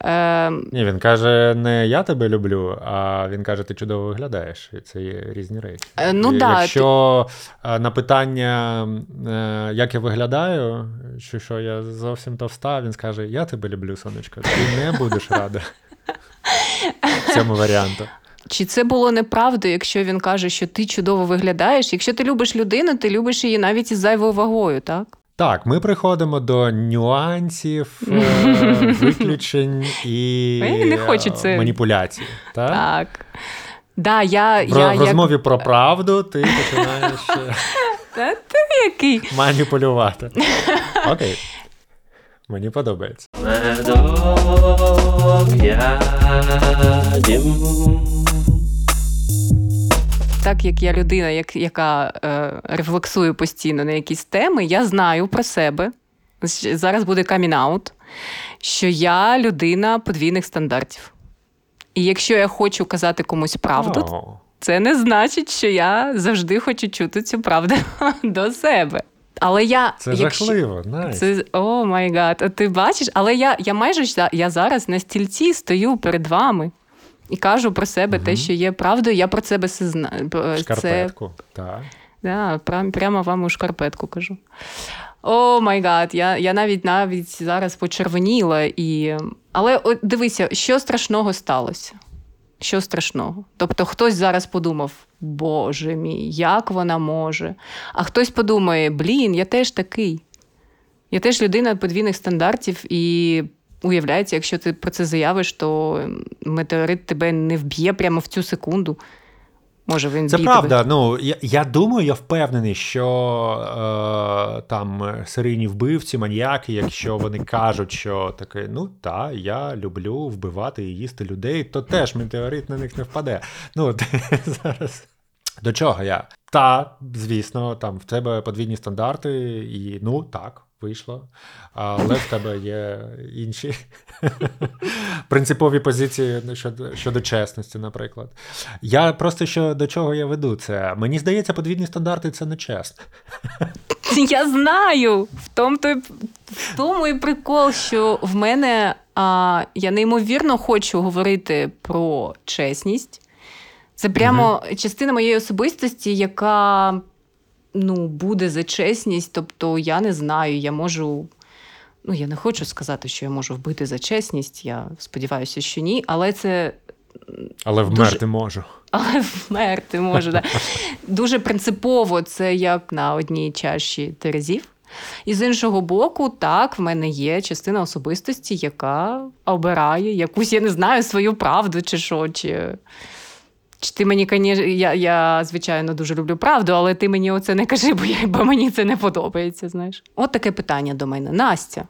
Е, Ні, він каже, не я тебе люблю, а він каже, ти чудово виглядаєш. І це є різні речі. Е, ну І да, Якщо е, на питання, е, як я виглядаю, що, що я зовсім товста, він скаже: Я тебе люблю, сонечко, ти не будеш рада цьому варіанту. Чи це було неправда, якщо він каже, що ти чудово виглядаєш? Якщо ти любиш людину, ти любиш її навіть із зайвою вагою, так? Так, ми приходимо до нюансів, е, виключень і не хочу е, це. маніпуляцій. Так? Так. Да, я, В, я, в як- розмові про правду ти починаєш е, Та ти який? маніпулювати. Окей. Мені подобається. Медок. Так як я людина, як, яка е, рефлексує постійно на якісь теми, я знаю про себе. Зараз буде coming out, що я людина подвійних стандартів. І якщо я хочу казати комусь правду, О, це не значить, що я завжди хочу чути цю правду до себе. Але я Це якщо- жахливо. Nice. Це oh my god. Ти бачиш, але я, я майже я зараз на стільці стою перед вами і кажу про себе те, що є правдою. Я про себе все знаю. Це Так. да, прям, прямо вам у шкарпетку кажу. Oh my god, я, я навіть навіть зараз почервоніла. І... Але от дивися, що страшного сталося? Що страшного? Тобто хтось зараз подумав, Боже мій, як вона може? А хтось подумає, блін, я теж такий. Я теж людина подвійних стандартів, і уявляється, якщо ти про це заявиш, то метеорит тебе не вб'є прямо в цю секунду. Може, він Це правда. Ну я, я думаю, я впевнений, що е, там серійні вбивці, маньяки, якщо вони кажуть, що таке, ну та я люблю вбивати і їсти людей, то теж метеорит на них не впаде. Ну зараз. До чого я? Та, звісно, там в тебе подвійні стандарти, і ну так, вийшло. Але в тебе є інші принципові позиції щодо, щодо чесності, наприклад. Я просто що до чого я веду це. Мені здається, подвійні стандарти це не чесно. Я знаю. В тому, то, в тому і прикол, що в мене а, я неймовірно хочу говорити про чесність. Це прямо частина моєї особистості, яка ну, буде за чесність. Тобто, я не знаю, я можу. Ну, я не хочу сказати, що я можу вбити за чесність. Я сподіваюся, що ні, але це Але Дуже- вмерти можу. але вмерти може. Да. Дуже принципово це як на одній чаші терезів. І з іншого боку, так, в мене є частина особистості, яка обирає якусь, я не знаю, свою правду чи що. Чи, чи ти мені, я, я, звичайно, дуже люблю правду, але ти мені оце не кажи, бо, я, бо мені це не подобається. знаєш. От таке питання до мене. Настя.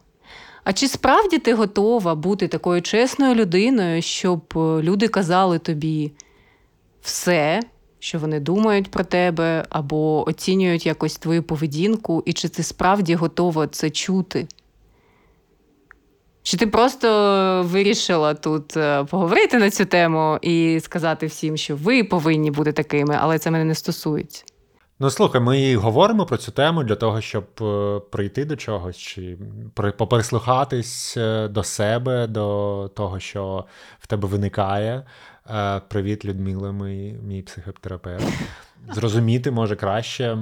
А чи справді ти готова бути такою чесною людиною, щоб е, люди казали тобі все, що вони думають про тебе, або оцінюють якось твою поведінку, і чи ти справді готова це чути? Чи ти просто вирішила тут е, поговорити на цю тему і сказати всім, що ви повинні бути такими, але це мене не стосується? Ну слухай, ми говоримо про цю тему для того, щоб е, прийти до чогось, чи при- поприслухатись е, до себе, до того, що в тебе виникає. Привіт, Людмила, мій, мій психотерапевт. Зрозуміти може краще.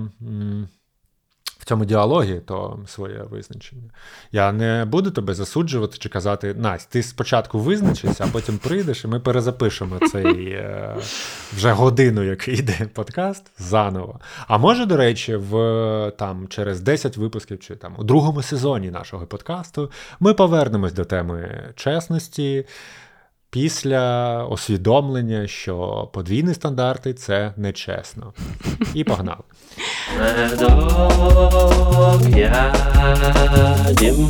В цьому діалогі то своє визначення. Я не буду тебе засуджувати чи казати, Настя, ти спочатку визначишся, а потім прийдеш, і ми перезапишемо цей е, вже годину, який йде подкаст, заново. А може, до речі, в там через 10 випусків чи там у другому сезоні нашого подкасту ми повернемось до теми чесності після усвідомлення, що подвійні стандарти це нечесно. І погнали. Медок ядім.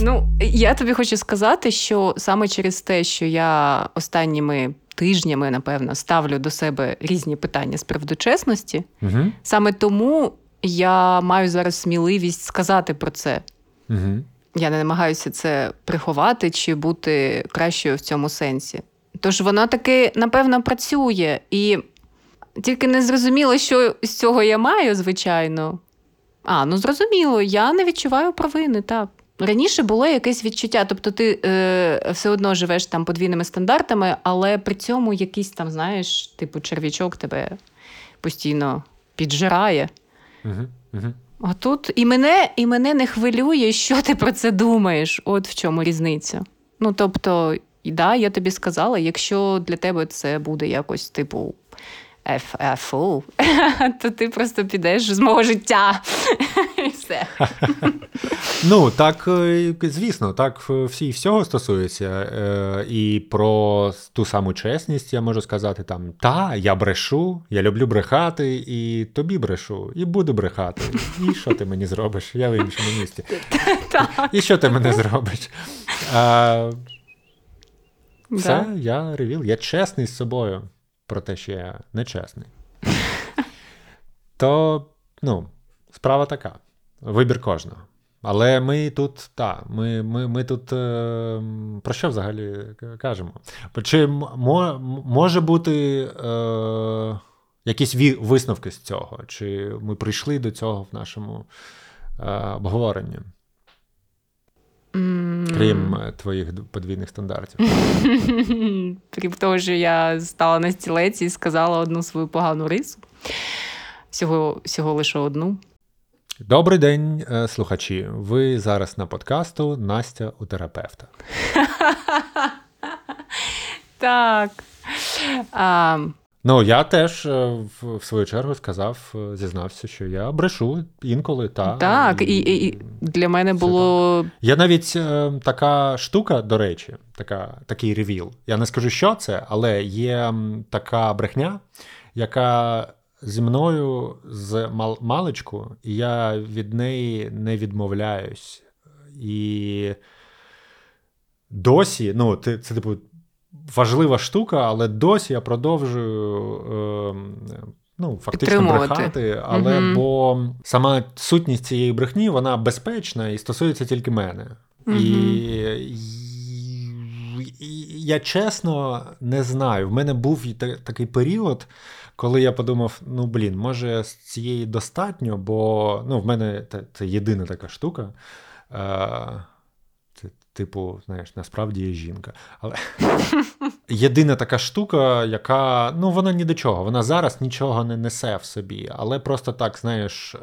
Ну, я тобі хочу сказати, що саме через те, що я останніми тижнями, напевно, ставлю до себе різні питання з приводу чесності, Угу. саме тому я маю зараз сміливість сказати про це. Угу. Я не намагаюся це приховати чи бути кращою в цьому сенсі. Тож воно таки, напевно, працює. І тільки не зрозуміло, що з цього я маю, звичайно. А, ну зрозуміло, я не відчуваю провини, так. Раніше було якесь відчуття, тобто ти е, все одно живеш там подвійними стандартами, але при цьому якийсь там, знаєш, типу черв'ячок тебе постійно піджирає. Угу. Угу. А тут і мене, і мене не хвилює, що ти про це думаєш. От в чому різниця. Ну тобто, і да, я тобі сказала, якщо для тебе це буде якось, типу, F, то ти просто підеш з мого життя. І все. Ну, так, е, звісно, так е, всі всього стосується. Е, І про ту саму чесність я можу сказати там: та, я брешу, я люблю брехати, і тобі брешу, і буду брехати. І що ти мені зробиш? Я в іншому місті. І що ти мене зробиш? А, Все, я ревіл. Я чесний з собою про те, що я нечесний. То, ну, справа така. Вибір кожного. Але ми тут, так, ми ми, ми тут е, про що взагалі кажемо? Чи мо, може бути е, якісь висновки з цього? Чи ми прийшли до цього в нашому е, обговоренні? Крім е, твоїх подвійних стандартів. Крім того, що я стала на стілеці і сказала одну свою погану рису. Всього, Всього лише одну. Добрий день, е, слухачі. Ви зараз на подкасту Настя у терапевта. Так. Ну, я теж е, в свою чергу сказав, е, зізнався, що я брешу інколи. та. Так, і, і, і для мене було. Так. Є навіть е, така штука, до речі, така, такий ревіл. Я не скажу, що це, але є така брехня, яка зі мною з мал- маличку, і я від неї не відмовляюсь. І досі, ну, це, це типу, важлива штука, але досі я продовжую. Е, Ну, фактично брехати, але угу. бо сама сутність цієї брехні вона безпечна і стосується тільки мене. Угу. І, і, і я чесно не знаю. В мене був такий період, коли я подумав: ну блін, може з цієї достатньо, бо ну, в мене це, це єдина така штука. Е, Типу, знаєш, насправді є жінка. Але єдина така штука, яка ну вона ні до чого. Вона зараз нічого не несе в собі. Але просто так, знаєш, е-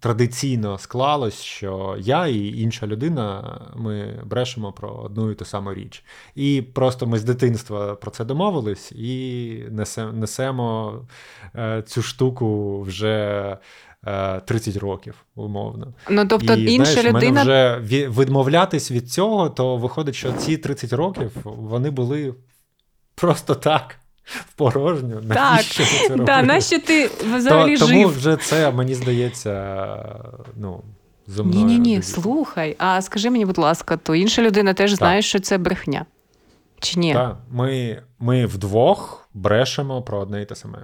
традиційно склалось, що я і інша людина ми брешемо про одну і ту саму річ. І просто ми з дитинства про це домовились і несемо е- цю штуку вже. 30 е, років, умовно. Ну, тобто, і, інша знаєш, людина... вже відмовлятись від цього, то виходить, що ці 30 років вони були просто так. В порожню, навіщо так, ти це робив? Да, нащо ти взагалі То, жив? Тому вже це, мені здається, ну, зо мною. Ні-ні, ні, слухай, а скажи мені, будь ласка, то інша людина теж так. знає, що це брехня? Чи ні? Так, ми, ми вдвох брешемо про одне і те саме.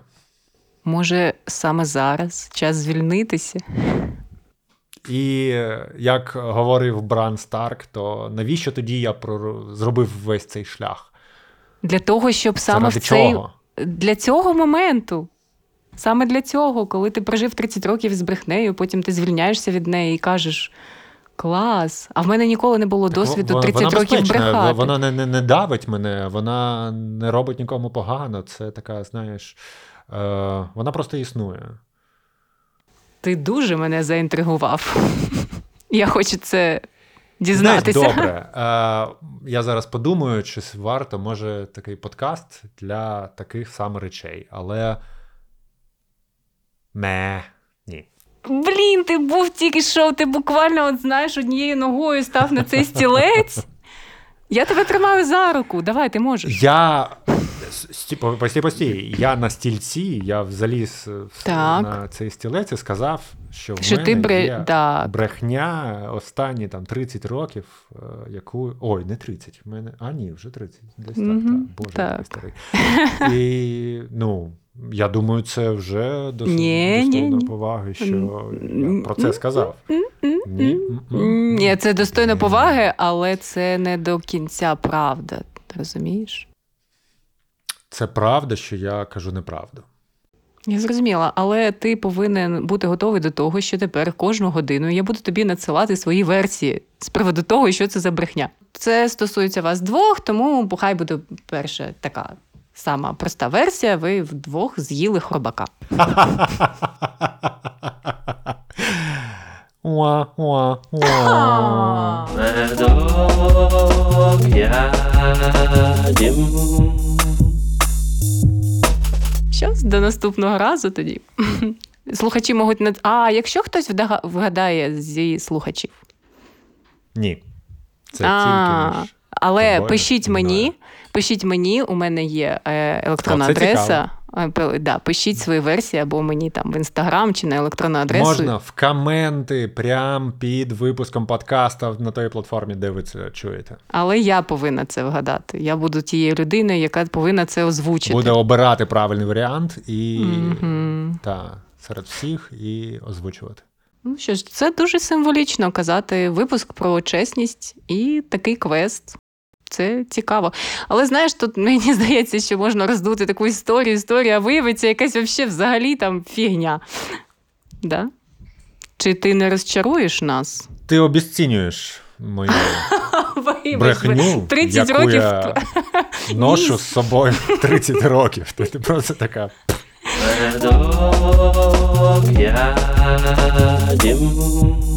Може, саме зараз час звільнитися? І як говорив Бран Старк, то навіщо тоді я зробив весь цей шлях? Для того, щоб саме Заради в цей чого? для цього моменту. Саме для цього, коли ти прожив 30 років з брехнею, потім ти звільняєшся від неї і кажеш. Клас, а в мене ніколи не було досвіду вона, 30 вона років брехати. Вона не, не не, давить мене, вона не робить нікому погано. Це така, знаєш, Е, Вона просто існує. Ти дуже мене заінтригував. Я хочу це дізнатися. Знаєш, Добре. Е, Я зараз подумаю, чи варто може такий подкаст для таких саме речей, але не, ні. Блін, ти був тільки що, ти буквально от знаєш однією ногою став на цей стілець. Я тебе тримаю за руку. Давай, ти можеш. Я постій, постій. Я на стільці, я заліз так. на цей стілець і сказав, що в що мене ти бре... є так. брехня останні там 30 років, е, яку. Ой, не 30. В мене... А, ні, вже 30. Десь mm-hmm. так, так. Боже, так. старий. І ну. Я думаю, це вже достойно поваги, що я про це сказав. Ні, Ні, це достойно поваги, але це не до кінця правда. Розумієш? Це правда, що я кажу неправду. Я зрозуміла, але ти повинен бути готовий до того, що тепер кожну годину я буду тобі надсилати свої версії з приводу того, що це за брехня. Це стосується вас двох, тому хай буде перша така сама проста версія. Ви вдвох з'їли хробака. Що до наступного разу тоді? Слухачі можуть не. А якщо хтось вгадає зі слухачів. Ні. Це а, тільки між. але тобою пишіть і мною. мені, пишіть мені, у мене є е, електронна О, це адреса. Пи- Да, пишіть свої версії або мені там в інстаграм чи на електронну адресу. Можна в коменти прямо під випуском подкаста на той платформі, де ви це чуєте. Але я повинна це вгадати. Я буду тією людиною, яка повинна це озвучити. Буде обирати правильний варіант і Мгм. та, серед всіх і озвучувати. Ну що ж, це дуже символічно казати випуск про чесність і такий квест. Це цікаво. Але знаєш, тут мені здається, що можна роздути таку історію, історію, а виявиться якась вообще взагалі там фігня. Да? Чи ти не розчаруєш нас? Ти обіцінюєш мою брехню, 30 яку років я ношу з собою 30 років. То ти просто така. Ядем.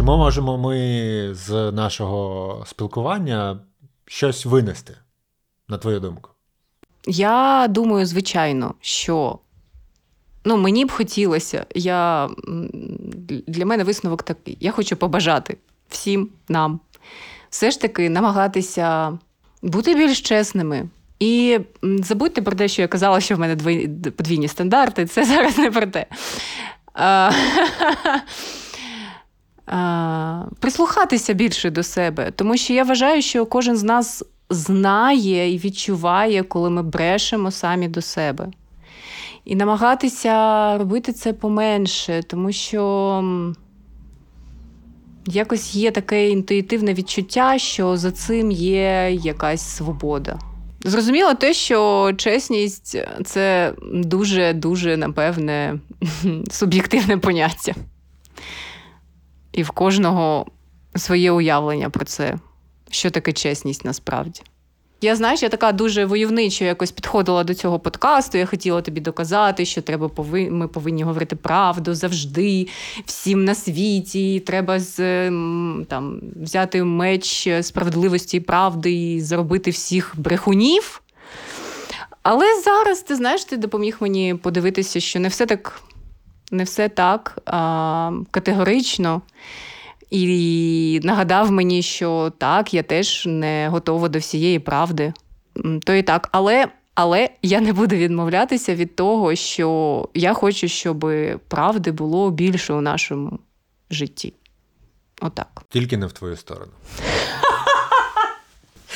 Чи ми можемо ми з нашого спілкування щось винести, на твою думку? Я думаю, звичайно, що ну, мені б хотілося, я, для мене висновок такий. Я хочу побажати всім нам все ж таки намагатися бути більш чесними. І забудьте про те, що я казала, що в мене подвійні стандарти. Це зараз не про те. А, прислухатися більше до себе, тому що я вважаю, що кожен з нас знає і відчуває, коли ми брешемо самі до себе. І намагатися робити це поменше, тому що якось є таке інтуїтивне відчуття, що за цим є якась свобода. Зрозуміло те, що чесність це дуже-дуже, напевне, суб'єктивне поняття. І в кожного своє уявлення про це, що таке чесність насправді. Я знаєш, я така дуже войовничо якось підходила до цього подкасту. Я хотіла тобі доказати, що треба пови... ми повинні говорити правду завжди, всім на світі. Треба з, ем, там, взяти меч справедливості і правди і зробити всіх брехунів. Але зараз, ти знаєш, ти допоміг мені подивитися, що не все так, не все так а, категорично. І нагадав мені, що так, я теж не готова до всієї правди. То і так, але, але я не буду відмовлятися від того, що я хочу, щоб правди було більше у нашому житті. Отак. Тільки не в твою сторону.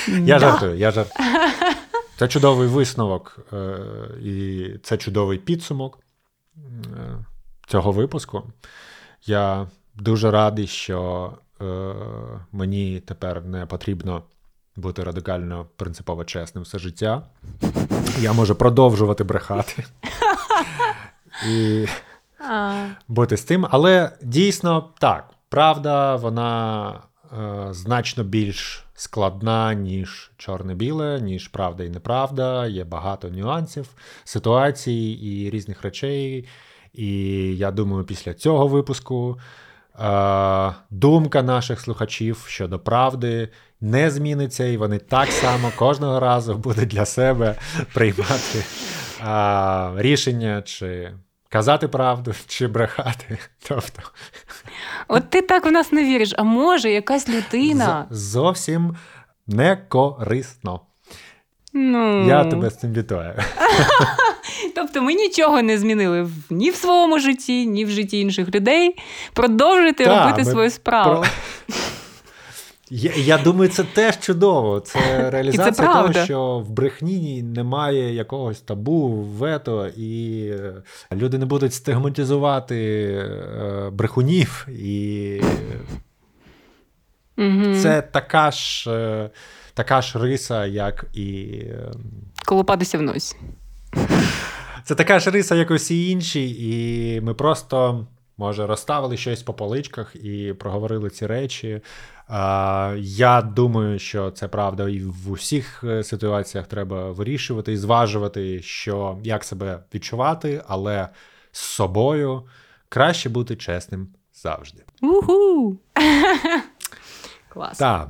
Я жартую, я жартую. Це чудовий висновок, е, і це чудовий підсумок е, цього випуску. Я дуже радий, що е, мені тепер не потрібно бути радикально принципово чесним все життя. Я можу продовжувати брехати. І бути з тим. Але дійсно так, правда, вона е, значно більш складна, ніж чорне-біле, ніж правда і неправда. Є багато нюансів, ситуацій і різних речей. І я думаю, після цього випуску е, думка наших слухачів щодо правди не зміниться, і вони так само кожного разу будуть для себе приймати е, рішення, чи казати правду, чи брехати. Тобто От ти так в нас не віриш. А може, якась людина. з- зовсім не корисно. Ну, Я тебе з цим вітаю. Тобто ми нічого не змінили ні в своєму житті, ні в житті інших людей. Продовжуйте Та, робити ми свою справу. Про- Я, я думаю, це теж чудово. Це реалізація того, що в брехні немає якогось табу, вето, і люди не будуть стигматизувати е, брехунів. І Угу. це така ж, е, така ж риса, як і. е, Колупатися в носі. Це така ж риса, як усі інші, і ми просто, може, розставили щось по поличках і проговорили ці речі. А, я думаю, що це правда, і в усіх е, ситуаціях треба вирішувати і зважувати, що як себе відчувати, але з собою краще бути чесним завжди. Уху! Клас. Так.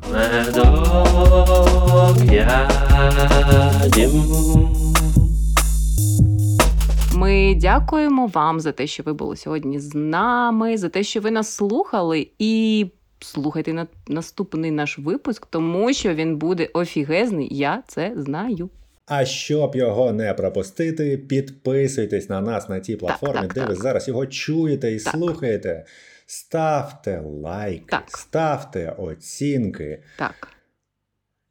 Ми дякуємо вам за те, що ви були сьогодні з нами, за те, що ви нас слухали, і слухайте на наступний наш випуск, тому що він буде офігезний. Я це знаю. А щоб його не пропустити, підписуйтесь на нас на тій платформі, так, де ви зараз його чуєте і Так. слухаєте. Ставте лайки, Так. ставте оцінки, Так.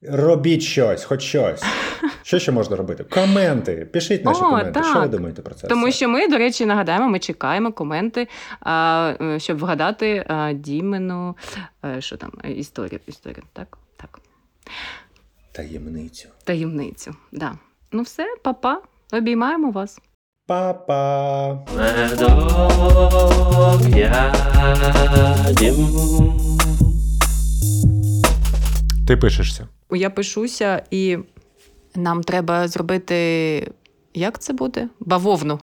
Робіть щось, хоч щось. Що ще можна робити? Коменти. Пишіть наші О, коменти. Що ви думаєте про це? Тому все? що ми, до речі, нагадаємо, ми чекаємо коменти, а, е, щоб вгадати а, Дімену, е, що там, е, історію, історію, так? Так. таємницю. Таємницю. Да. Ну все, папа, обіймаємо вас. Па-па! Ти пишешся. Я пишуся, і нам треба зробити. Як це буде? Бавовну.